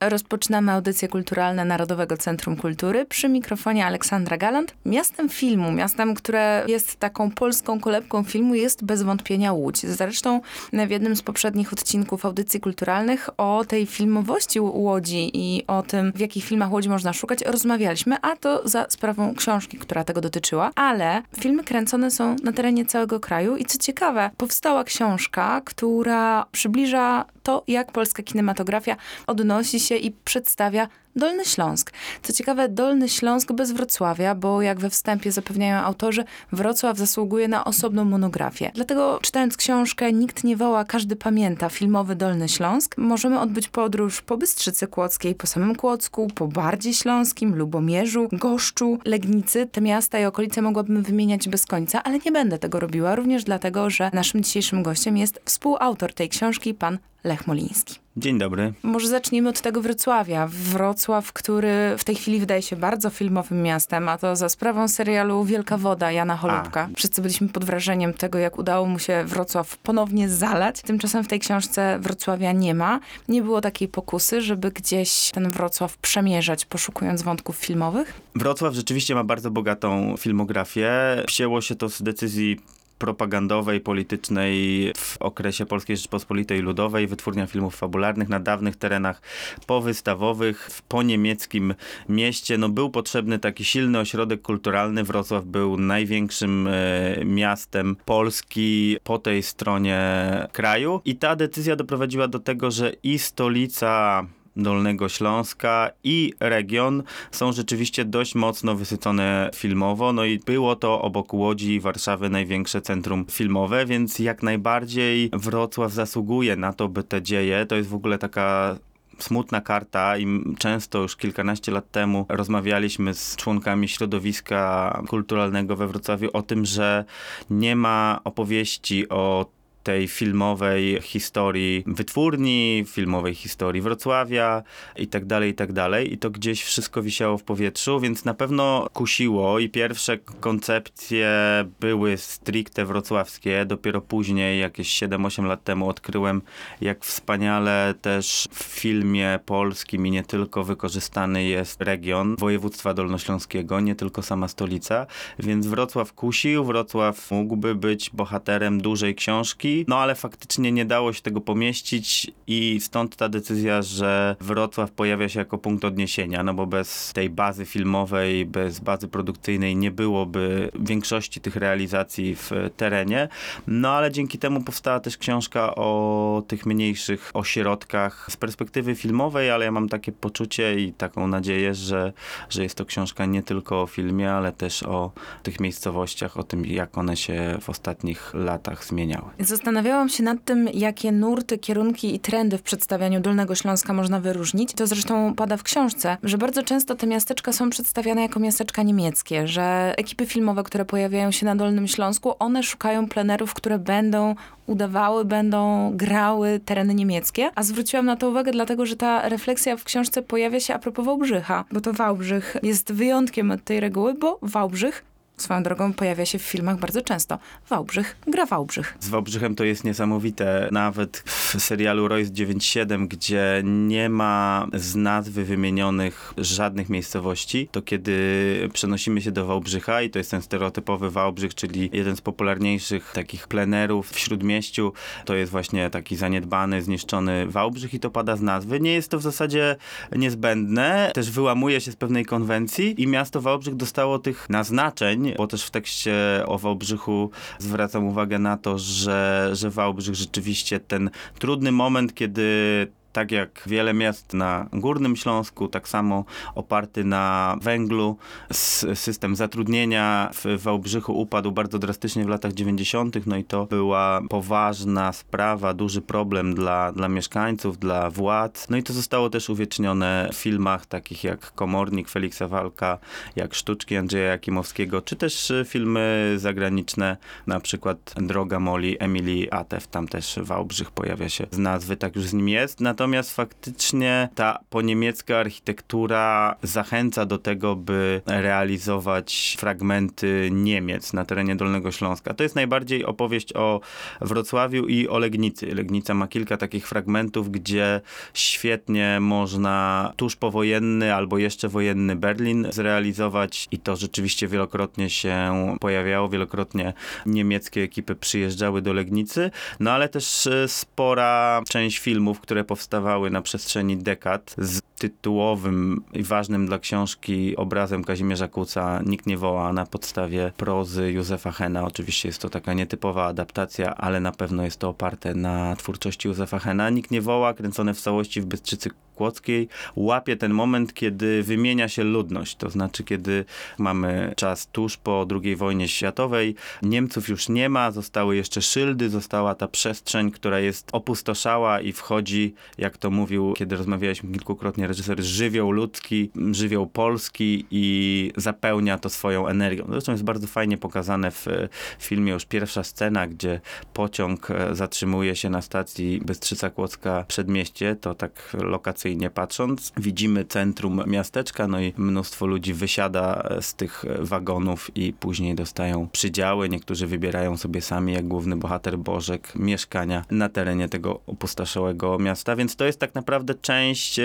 Rozpoczynamy audycje kulturalne Narodowego Centrum Kultury. Przy mikrofonie Aleksandra Galant. Miastem filmu, miastem, które jest taką polską kolebką filmu, jest bez wątpienia Łódź. Zresztą w jednym z poprzednich odcinków audycji kulturalnych o tej filmowości Łodzi i o tym, w jakich filmach Łodzi można szukać, rozmawialiśmy, a to za sprawą książki, która tego dotyczyła. Ale filmy kręcone są na terenie całego kraju i co ciekawe, powstała książka, która przybliża to, jak polska kinematografia odnosi się i przedstawia Dolny Śląsk. Co ciekawe, Dolny Śląsk bez Wrocławia, bo jak we wstępie zapewniają autorzy, Wrocław zasługuje na osobną monografię. Dlatego czytając książkę Nikt nie woła, każdy pamięta filmowy Dolny Śląsk, możemy odbyć podróż po Bystrzycy Kłodzkiej, po samym Kłodzku, po Bardzie Śląskim, Lubomierzu, Goszczu, Legnicy. Te miasta i okolice mogłabym wymieniać bez końca, ale nie będę tego robiła, również dlatego, że naszym dzisiejszym gościem jest współautor tej książki, pan Lech Moliński. Dzień dobry. Może zacznijmy od tego Wrocławia. Wrocław, który w tej chwili wydaje się bardzo filmowym miastem, a to za sprawą serialu Wielka Woda Jana Holubka. A. Wszyscy byliśmy pod wrażeniem tego, jak udało mu się Wrocław ponownie zalać. Tymczasem w tej książce Wrocławia nie ma. Nie było takiej pokusy, żeby gdzieś ten Wrocław przemierzać, poszukując wątków filmowych? Wrocław rzeczywiście ma bardzo bogatą filmografię. Wzięło się to z decyzji propagandowej, politycznej w okresie Polskiej Rzeczpospolitej Ludowej, wytwórnia filmów fabularnych na dawnych terenach powystawowych, w poniemieckim mieście. No, był potrzebny taki silny ośrodek kulturalny. Wrocław był największym e, miastem Polski po tej stronie kraju i ta decyzja doprowadziła do tego, że i stolica Dolnego Śląska i region są rzeczywiście dość mocno wysycone filmowo. No i było to obok Łodzi i Warszawy największe centrum filmowe, więc jak najbardziej Wrocław zasługuje na to, by te dzieje, to jest w ogóle taka smutna karta i często już kilkanaście lat temu rozmawialiśmy z członkami środowiska kulturalnego we Wrocławiu o tym, że nie ma opowieści o tej filmowej historii wytwórni, filmowej historii Wrocławia i tak dalej, i tak dalej. I to gdzieś wszystko wisiało w powietrzu, więc na pewno kusiło i pierwsze koncepcje były stricte wrocławskie. Dopiero później, jakieś 7-8 lat temu odkryłem, jak wspaniale też w filmie polskim i nie tylko wykorzystany jest region województwa dolnośląskiego, nie tylko sama stolica. Więc Wrocław kusił, Wrocław mógłby być bohaterem dużej książki, no ale faktycznie nie dało się tego pomieścić i stąd ta decyzja, że Wrocław pojawia się jako punkt odniesienia, no bo bez tej bazy filmowej, bez bazy produkcyjnej nie byłoby większości tych realizacji w terenie. No ale dzięki temu powstała też książka o tych mniejszych ośrodkach z perspektywy filmowej, ale ja mam takie poczucie i taką nadzieję, że, że jest to książka nie tylko o filmie, ale też o tych miejscowościach, o tym, jak one się w ostatnich latach zmieniały. Zastanawiałam się nad tym, jakie nurty, kierunki i trendy w przedstawianiu Dolnego Śląska można wyróżnić. To zresztą pada w książce, że bardzo często te miasteczka są przedstawiane jako miasteczka niemieckie, że ekipy filmowe, które pojawiają się na Dolnym Śląsku, one szukają plenerów, które będą udawały, będą grały tereny niemieckie. A zwróciłam na to uwagę dlatego, że ta refleksja w książce pojawia się a propos Wałbrzycha, bo to Wałbrzych jest wyjątkiem od tej reguły, bo Wałbrzych swoją drogą pojawia się w filmach bardzo często. Wałbrzych gra Wałbrzych. Z Wałbrzychem to jest niesamowite. Nawet w serialu Royce 97, gdzie nie ma z nazwy wymienionych żadnych miejscowości, to kiedy przenosimy się do Wałbrzycha i to jest ten stereotypowy Wałbrzych, czyli jeden z popularniejszych takich plenerów w Śródmieściu, to jest właśnie taki zaniedbany, zniszczony Wałbrzych i to pada z nazwy. Nie jest to w zasadzie niezbędne, też wyłamuje się z pewnej konwencji i miasto Wałbrzych dostało tych naznaczeń, bo też w tekście o Wałbrzychu zwracam uwagę na to, że, że Wałbrzych rzeczywiście ten trudny moment, kiedy tak jak wiele miast na Górnym Śląsku, tak samo oparty na węglu. System zatrudnienia w Wałbrzychu upadł bardzo drastycznie w latach 90., no i to była poważna sprawa, duży problem dla, dla mieszkańców, dla władz. No i to zostało też uwiecznione w filmach takich jak Komornik Feliksa Walka, jak Sztuczki Andrzeja Jakimowskiego, czy też filmy zagraniczne, na przykład Droga Moli Emily Atef, tam też Wałbrzych pojawia się z nazwy, tak już z nim jest. Natomiast natomiast faktycznie ta poniemiecka architektura zachęca do tego, by realizować fragmenty Niemiec na terenie Dolnego Śląska. To jest najbardziej opowieść o Wrocławiu i o Legnicy. Legnica ma kilka takich fragmentów, gdzie świetnie można tuż powojenny albo jeszcze wojenny Berlin zrealizować i to rzeczywiście wielokrotnie się pojawiało, wielokrotnie niemieckie ekipy przyjeżdżały do Legnicy, no ale też e, spora część filmów, które powstawały na przestrzeni dekad z tytułowym i ważnym dla książki obrazem Kazimierza Kuca Nikt nie woła na podstawie prozy Józefa Hena. Oczywiście jest to taka nietypowa adaptacja, ale na pewno jest to oparte na twórczości Józefa Hena. Nikt nie woła, kręcone w całości w Bystrzycy Kłodzkiej, łapie ten moment, kiedy wymienia się ludność. To znaczy, kiedy mamy czas tuż po II wojnie światowej. Niemców już nie ma, zostały jeszcze szyldy, została ta przestrzeń, która jest opustoszała i wchodzi, jak to mówił, kiedy rozmawialiśmy kilkukrotnie, reżyser, żywioł ludzki, żywioł polski i zapełnia to swoją energią. Zresztą jest bardzo fajnie pokazane w filmie już pierwsza scena, gdzie pociąg e, zatrzymuje się na stacji Bystrzyca Kłodzka Przedmieście, to tak lokacyjnie patrząc. Widzimy centrum miasteczka, no i mnóstwo ludzi wysiada e, z tych wagonów i później dostają przydziały. Niektórzy wybierają sobie sami, jak główny bohater Bożek, mieszkania na terenie tego opustoszałego miasta, więc to jest tak naprawdę część e,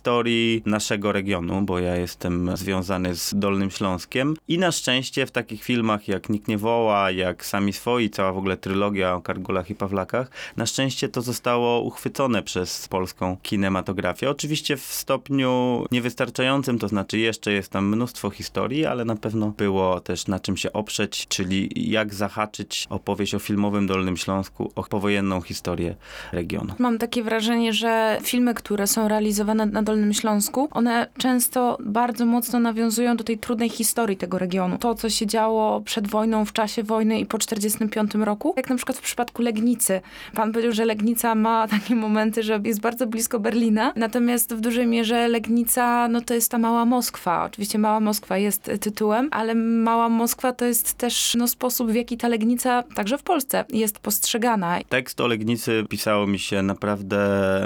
historii naszego regionu, bo ja jestem związany z Dolnym Śląskiem i na szczęście w takich filmach jak Nikt nie woła, jak Sami swoi, cała w ogóle trylogia o Kargulach i Pawlakach, na szczęście to zostało uchwycone przez polską kinematografię. Oczywiście w stopniu niewystarczającym, to znaczy jeszcze jest tam mnóstwo historii, ale na pewno było też na czym się oprzeć, czyli jak zahaczyć opowieść o filmowym Dolnym Śląsku, o powojenną historię regionu. Mam takie wrażenie, że filmy, które są realizowane na Dolnym Śląsku, one często bardzo mocno nawiązują do tej trudnej historii tego regionu. To, co się działo przed wojną, w czasie wojny i po 1945 roku, jak na przykład w przypadku Legnicy. Pan powiedział, że Legnica ma takie momenty, że jest bardzo blisko Berlina, natomiast w dużej mierze Legnica, no to jest ta mała Moskwa. Oczywiście mała Moskwa jest tytułem, ale mała Moskwa to jest też no, sposób, w jaki ta Legnica, także w Polsce, jest postrzegana. Tekst o Legnicy pisało mi się naprawdę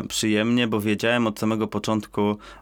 przyjemnie, bo wiedziałem od samego początku,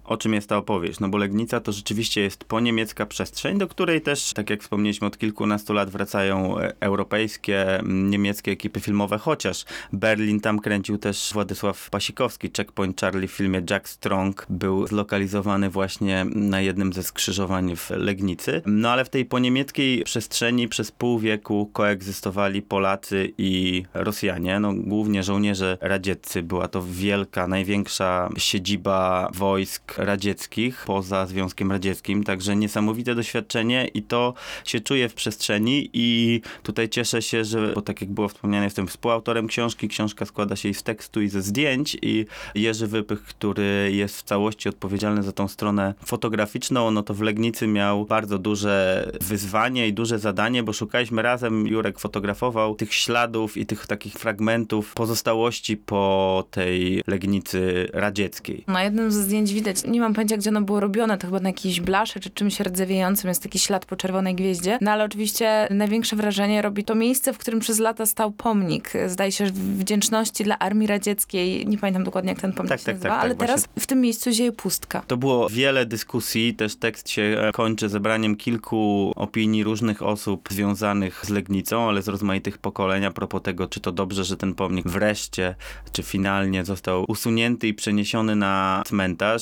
o czym jest ta opowieść. No bo Legnica to rzeczywiście jest poniemiecka przestrzeń, do której też, tak jak wspomnieliśmy, od kilkunastu lat wracają e, europejskie, niemieckie ekipy filmowe, chociaż Berlin tam kręcił też Władysław Pasikowski. Checkpoint Charlie w filmie Jack Strong był zlokalizowany właśnie na jednym ze skrzyżowań w Legnicy. No ale w tej poniemieckiej przestrzeni przez pół wieku koegzystowali Polacy i Rosjanie, no głównie żołnierze radzieccy. Była to wielka, największa siedziba wojsk radzieckich poza Związkiem Radzieckim, także niesamowite doświadczenie i to się czuje w przestrzeni i tutaj cieszę się, że, bo tak jak było wspomniane, jestem współautorem książki. Książka składa się i z tekstu i ze zdjęć i Jerzy Wypych, który jest w całości odpowiedzialny za tą stronę fotograficzną, no to w Legnicy miał bardzo duże wyzwanie i duże zadanie, bo szukaliśmy razem, Jurek fotografował tych śladów i tych takich fragmentów pozostałości po tej Legnicy radzieckiej. Na jednym ze zdjęć widać, nie mam pojęcia, gdzie ono było robione, to chyba na jakiejś blasze czy czymś rdzewiejącym, jest taki ślad po czerwonej gwieździe. No ale oczywiście największe wrażenie robi to miejsce, w którym przez lata stał pomnik. Zdaje się, że wdzięczności dla Armii Radzieckiej. Nie pamiętam dokładnie, jak ten pomnik Tak, się tak, nazywa, tak, tak, ale teraz w tym miejscu zieje pustka. To było wiele dyskusji, też tekst się e, kończy zebraniem kilku opinii różnych osób związanych z Legnicą, ale z rozmaitych pokoleń a propos tego, czy to dobrze, że ten pomnik wreszcie, czy finalnie został usunięty i przeniesiony na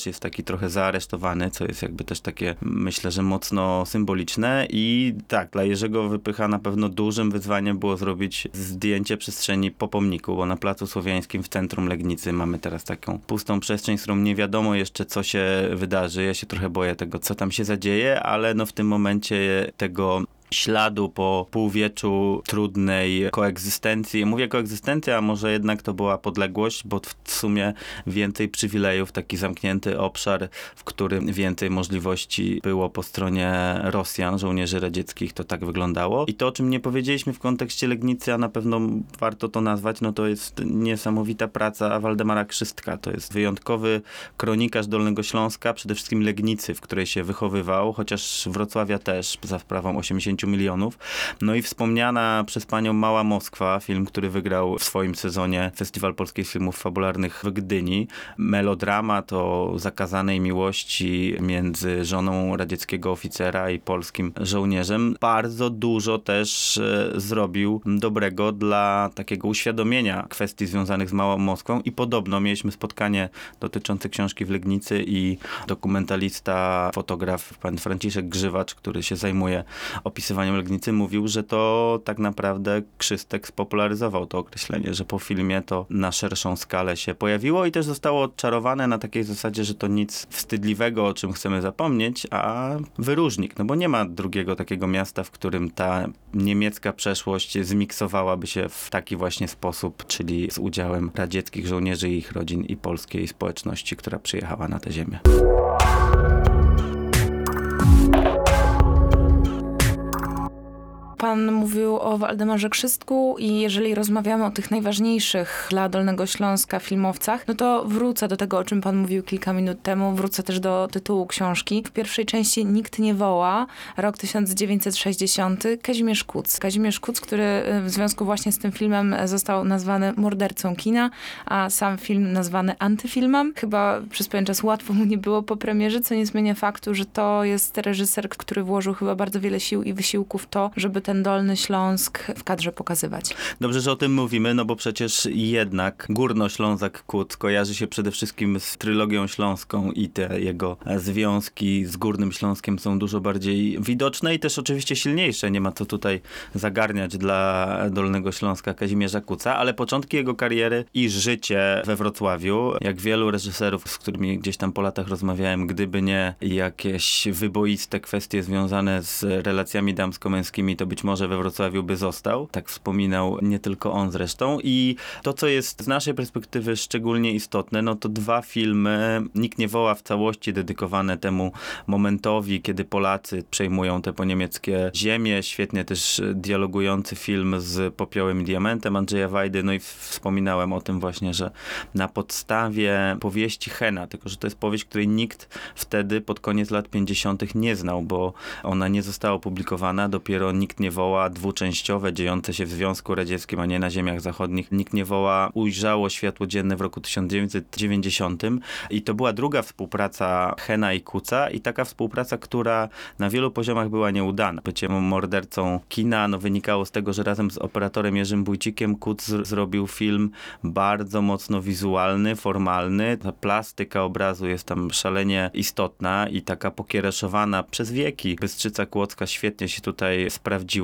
Jest taki trochę zaaresztowany, co jest jakby też takie, myślę, że mocno symboliczne i tak, dla Jerzego Wypycha na pewno dużym wyzwaniem było zrobić zdjęcie przestrzeni po pomniku, bo na Placu Słowiańskim w centrum Legnicy mamy teraz taką pustą przestrzeń, z którą nie wiadomo jeszcze, co się wydarzy. Ja się trochę boję tego, co tam się zadzieje, ale no w tym momencie tego śladu po półwieczu trudnej koegzystencji. Mówię koegzystencja, a może jednak to była podległość, bo w sumie więcej przywilejów, taki zamknięty obszar, w którym więcej możliwości było po stronie Rosjan, żołnierzy radzieckich, to tak wyglądało. I to, o czym nie powiedzieliśmy w kontekście Legnicy, a na pewno warto to nazwać, no to jest niesamowita praca Waldemara Krzystka. To jest wyjątkowy kronikarz Dolnego Śląska, przede wszystkim Legnicy, w której się wychowywał, chociaż Wrocławia też, za sprawą 80 10 milionów. No i wspomniana przez panią Mała Moskwa, film, który wygrał w swoim sezonie Festiwal Polskich Filmów Fabularnych w Gdyni. Melodramat o zakazanej miłości między żoną radzieckiego oficera i polskim żołnierzem. Bardzo dużo też e, zrobił dobrego dla takiego uświadomienia kwestii związanych z Małą Moskwą i podobno mieliśmy spotkanie dotyczące książki w Legnicy i dokumentalista, fotograf pan Franciszek Grzywacz, który się zajmuje opisywaniem Legnicy, mówił, że to tak naprawdę Krzystek spopularyzował to określenie, że po filmie to na szerszą skalę się pojawiło i też zostało odczarowane na takiej zasadzie, że to nic wstydliwego, o czym chcemy zapomnieć, a wyróżnik, no bo nie ma drugiego takiego miasta, w którym ta niemiecka przeszłość zmiksowałaby się w taki właśnie sposób, czyli z udziałem radzieckich żołnierzy i ich rodzin i polskiej społeczności, która przyjechała na tę ziemię. Pan mówił o Waldemarze Krzystku i jeżeli rozmawiamy o tych najważniejszych dla Dolnego Śląska filmowcach, no to wrócę do tego, o czym pan mówił kilka minut temu, wrócę też do tytułu książki. W pierwszej części Nikt nie woła, rok 1960, Kazimierz Kuc. Kazimierz Kuc, który y, w związku właśnie z tym filmem został nazwany mordercą kina, a sam film nazwany antyfilmem. Chyba przez pewien czas łatwo mu nie było po premierze, co nie zmienia faktu, że to jest reżyser, który włożył chyba bardzo wiele sił i wysiłku w to, żeby ten Dolny Śląsk w kadrze pokazywać. Dobrze, że o tym mówimy, no bo przecież jednak Górnoślązak Kut kojarzy się przede wszystkim z trylogią śląską i te jego związki z Górnym Śląskiem są dużo bardziej widoczne i też oczywiście silniejsze. Nie ma co tutaj zagarniać dla Dolnego Śląska Kazimierza Kuca, ale początki jego kariery i życie we Wrocławiu, jak wielu reżyserów, z którymi gdzieś tam po latach rozmawiałem, gdyby nie jakieś wyboiste kwestie związane z relacjami damsko-męskimi, to być może we Wrocławiu by został. Tak wspominał nie tylko on zresztą. I to, co jest z naszej perspektywy szczególnie istotne, no to dwa filmy, Nikt nie woła w całości dedykowane temu momentowi, kiedy Polacy przejmują te poniemieckie ziemie. Świetnie też dialogujący film z Popiołem i Diamentem Andrzeja Wajdy. No i wspominałem o tym właśnie, że na podstawie powieści Hena, tylko że to jest powieść, której nikt wtedy pod koniec lat 50. nie znał, bo ona nie została opublikowana, dopiero nikt nie woła dwuczęściowe, dziejące się w Związku Radzieckim, a nie na ziemiach zachodnich. Nikt nie woła ujrzało światło dzienne w roku 1990 i to była druga współpraca Hena i Kuca i taka współpraca, która na wielu poziomach była nieudana. Bycie mordercą kina no, wynikało z tego, że razem z operatorem Jerzym Bójcikiem Kuc zrobił film bardzo mocno wizualny, formalny. Ta plastyka obrazu jest tam szalenie istotna i taka pokiereszowana przez wieki. Bystrzyca Kłodzka świetnie się tutaj sprawdziła.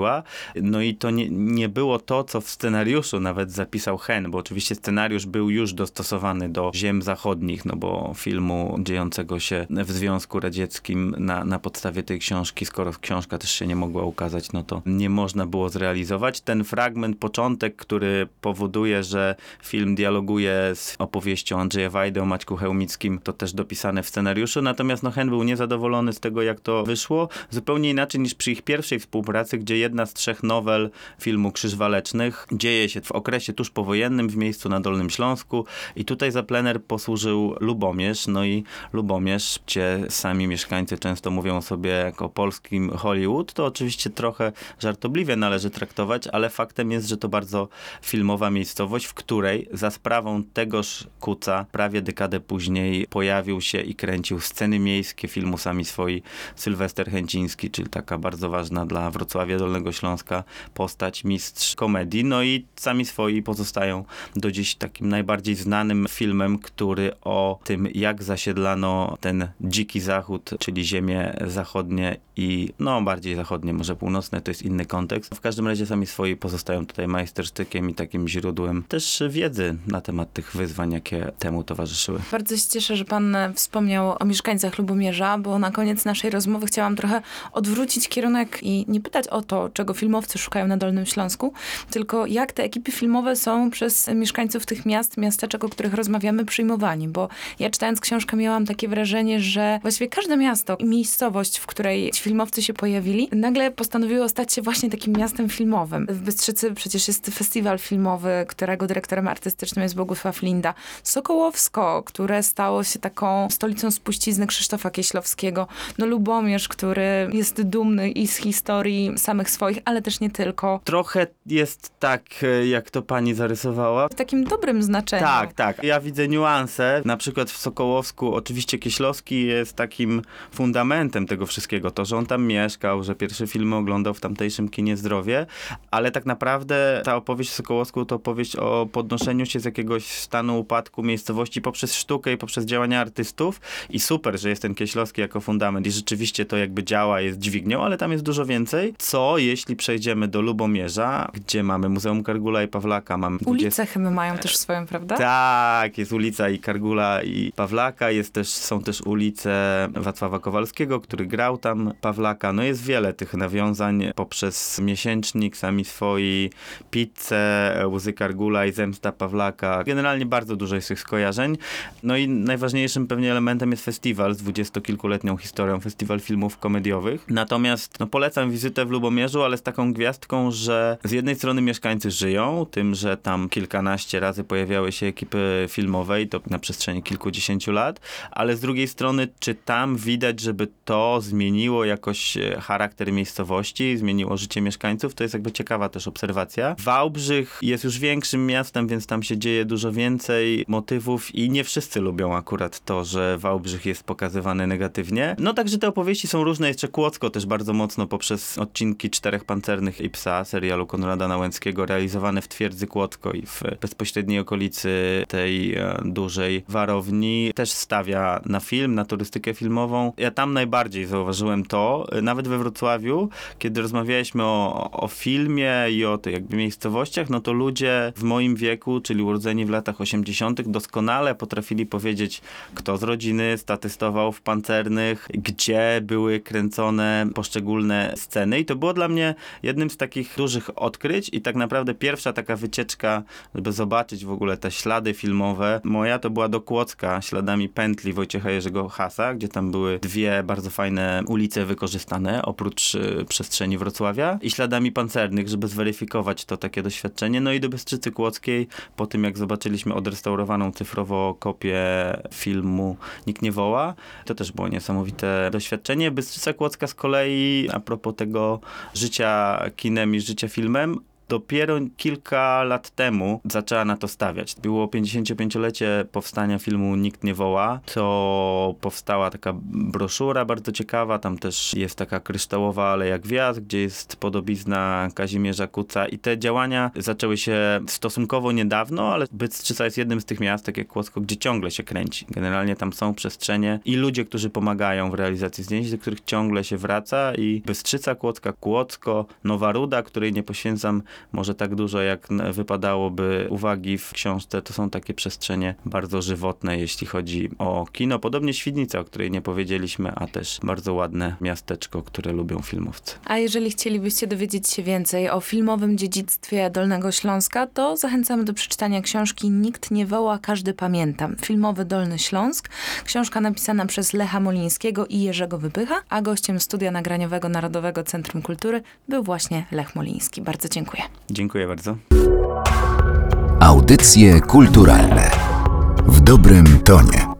No i to nie, nie było to, co w scenariuszu nawet zapisał Hen, bo oczywiście scenariusz był już dostosowany do ziem zachodnich, no bo filmu dziejącego się w Związku Radzieckim na, na podstawie tej książki, skoro książka też się nie mogła ukazać, no to nie można było zrealizować. Ten fragment, początek, który powoduje, że film dialoguje z opowieścią Andrzeja Wajdy o Maćku Chełmickim, to też dopisane w scenariuszu, natomiast no Hen był niezadowolony z tego, jak to wyszło, zupełnie inaczej niż przy ich pierwszej współpracy, gdzie jedna z trzech nowel filmu Krzyż Walecznych dzieje się w okresie tuż powojennym w miejscu na Dolnym Śląsku. I tutaj za plener posłużył Lubomierz, no i Lubomierz, gdzie sami mieszkańcy często mówią sobie jako polskim Hollywood, to oczywiście trochę żartobliwie należy traktować, ale faktem jest, że to bardzo filmowa miejscowość, w której za sprawą tegoż Kuca prawie dekadę później pojawił się i kręcił sceny miejskie filmu sami swoi Sylwester Chęciński, czyli taka bardzo ważna dla Wrocławia Dolnego Śląska postać, mistrz komedii. No i sami swoi pozostają do dziś takim najbardziej znanym filmem, który o tym, jak zasiedlano ten dziki zachód, czyli ziemie zachodnie i no bardziej zachodnie, może północne, to jest inny kontekst. W każdym razie sami swoi pozostają tutaj majstersztykiem i takim źródłem też wiedzy na temat tych wyzwań, jakie temu towarzyszyły. Bardzo się cieszę, że pan wspomniał o mieszkańcach Lubomierza, bo na koniec naszej rozmowy chciałam trochę odwrócić kierunek i nie pytać o to, czego filmowcy szukają na Dolnym Śląsku, tylko jak te ekipy filmowe są przez mieszkańców tych miast, miasteczek, o których rozmawiamy, przyjmowani. Bo ja czytając książkę miałam takie wrażenie, że właściwie każde miasto i miejscowość, w której ci filmowcy się pojawili, nagle postanowiło stać się właśnie takim miastem filmowym. W Bystrzycy przecież jest festiwal filmowy, którego dyrektorem artystycznym jest Bogusław Linda. Sokołowsko, które stało się taką stolicą spuścizny Krzysztofa Kieślowskiego. No Lubomierz, który jest dumny i z historii samych swoich, ale też nie tylko. Trochę jest tak, e, jak to pani zarysowała. W takim dobrym znaczeniu. Tak, tak. Ja widzę niuanse. Na przykład w Sokołowsku oczywiście Kieślowski jest takim fundamentem tego wszystkiego. To, że on tam mieszkał, że pierwsze filmy oglądał w tamtejszym kinie Zdrowie, ale tak naprawdę ta opowieść w Sokołowsku to opowieść o podnoszeniu się z jakiegoś stanu upadku miejscowości poprzez sztukę i poprzez działania artystów i super, że jest ten Kieślowski jako fundament i rzeczywiście to jakby działa, jest dźwignią, ale tam jest dużo więcej. Co jeśli przejdziemy do Lubomierza, gdzie mamy Muzeum Kargula i Pawlaka, mamy 20... Ulice chyba mają też swoją, prawda? Tak, jest ulica i Kargula i Pawlaka, jest też, są też ulice Wacława Kowalskiego, który grał tam Pawlaka. No jest wiele tych nawiązań poprzez miesięcznik, sami swoi, pizzę, łzy Kargula i zemsta Pawlaka. Generalnie bardzo dużo jest tych skojarzeń. No i najważniejszym pewnie elementem jest festiwal z dwudziestokilkuletnią historią, festiwal filmów komediowych. Natomiast no, polecam wizytę w Lubomierzu, ale z taką gwiazdką, że z jednej strony mieszkańcy żyją tym, że tam kilkanaście razy pojawiały się ekipy filmowe i to na przestrzeni kilkudziesięciu lat, ale z drugiej strony, czy tam widać, żeby to zmieniło jakoś e, charakter miejscowości, zmieniło życie mieszkańców, to jest jakby ciekawa też obserwacja. Wałbrzych jest już większym miastem, więc tam się dzieje dużo więcej motywów i nie wszyscy lubią akurat to, że Wałbrzych jest pokazywany negatywnie. No także te opowieści są różne, jeszcze Kłodzko też bardzo mocno poprzez odcinki Czterech Pancernych i Psa, serialu Konrada Nałęckiego, realizowane w Twierdzy Kłodzko i w bezpośredniej okolicy tej e, dużej warowni, też stawia na film, na turystykę filmową. Ja tam najbardziej zauważyłem to, e, nawet we Wrocławiu, kiedy rozmawialiśmy o, o filmie i o tych jakby miejscowościach, no to ludzie w moim wieku, czyli urodzeni w latach 80., doskonale potrafili powiedzieć, kto z rodziny statystował w pancernych, gdzie były kręcone poszczególne sceny. I to było dla mnie jednym z takich dużych odkryć i tak naprawdę pierwsza taka wycieczka, żeby zobaczyć w ogóle te ślady filmowe. Moja to była do Kłodzka, śladami pętli Wojciecha Jerzego Hasa, gdzie tam były dwie bardzo fajne ulice wykorzystane, oprócz y, przestrzeni Wrocławia i śladami pancernych, żeby zweryfikować to takie doświadczenie. No i do Bystrzycy Kłodzkiej, po tym jak zobaczyliśmy odrestaurowaną cyfrowo kopię filmu Nikt nie woła, to też było niesamowite doświadczenie. Bystrzyca Kłodzka z kolei, a propos tego życia kinem i życia filmem, dopiero kilka lat temu zaczęła na to stawiać. Było 55-lecie powstania filmu Nikt nie woła, to powstała taka broszura bardzo ciekawa, tam też jest taka kryształowa aleja gwiazd, gdzie jest podobizna Kazimierza Kuca i te działania zaczęły się stosunkowo niedawno, ale Bystrzyca jest jednym z tych miast, jak Kłodzko, gdzie ciągle się kręci. Generalnie tam są przestrzenie i ludzie, którzy pomagają w realizacji zdjęć, do których ciągle się wraca i Bystrzyca Kłodzka, Kłodzko, Nowa Ruda, której nie poświęcam może tak dużo, jak wypadałoby uwagi w książce. To są takie przestrzenie bardzo żywotne, jeśli chodzi o kino. Podobnie Świdnica, o której nie powiedzieliśmy, a też bardzo ładne miasteczko, które lubią filmowcy. A jeżeli chcielibyście dowiedzieć się więcej o filmowym dziedzictwie Dolnego Śląska, to zachęcamy do przeczytania książki Nikt nie woła, każdy pamięta. Filmowy Dolny Śląsk. Książka napisana przez Lecha Molińskiego i Jerzego Wypycha, a gościem studia nagraniowego Narodowego Centrum Kultury był właśnie Lech Moliński. Bardzo dziękuję. Dziękuję bardzo. Audycje kulturalne w dobrym tonie.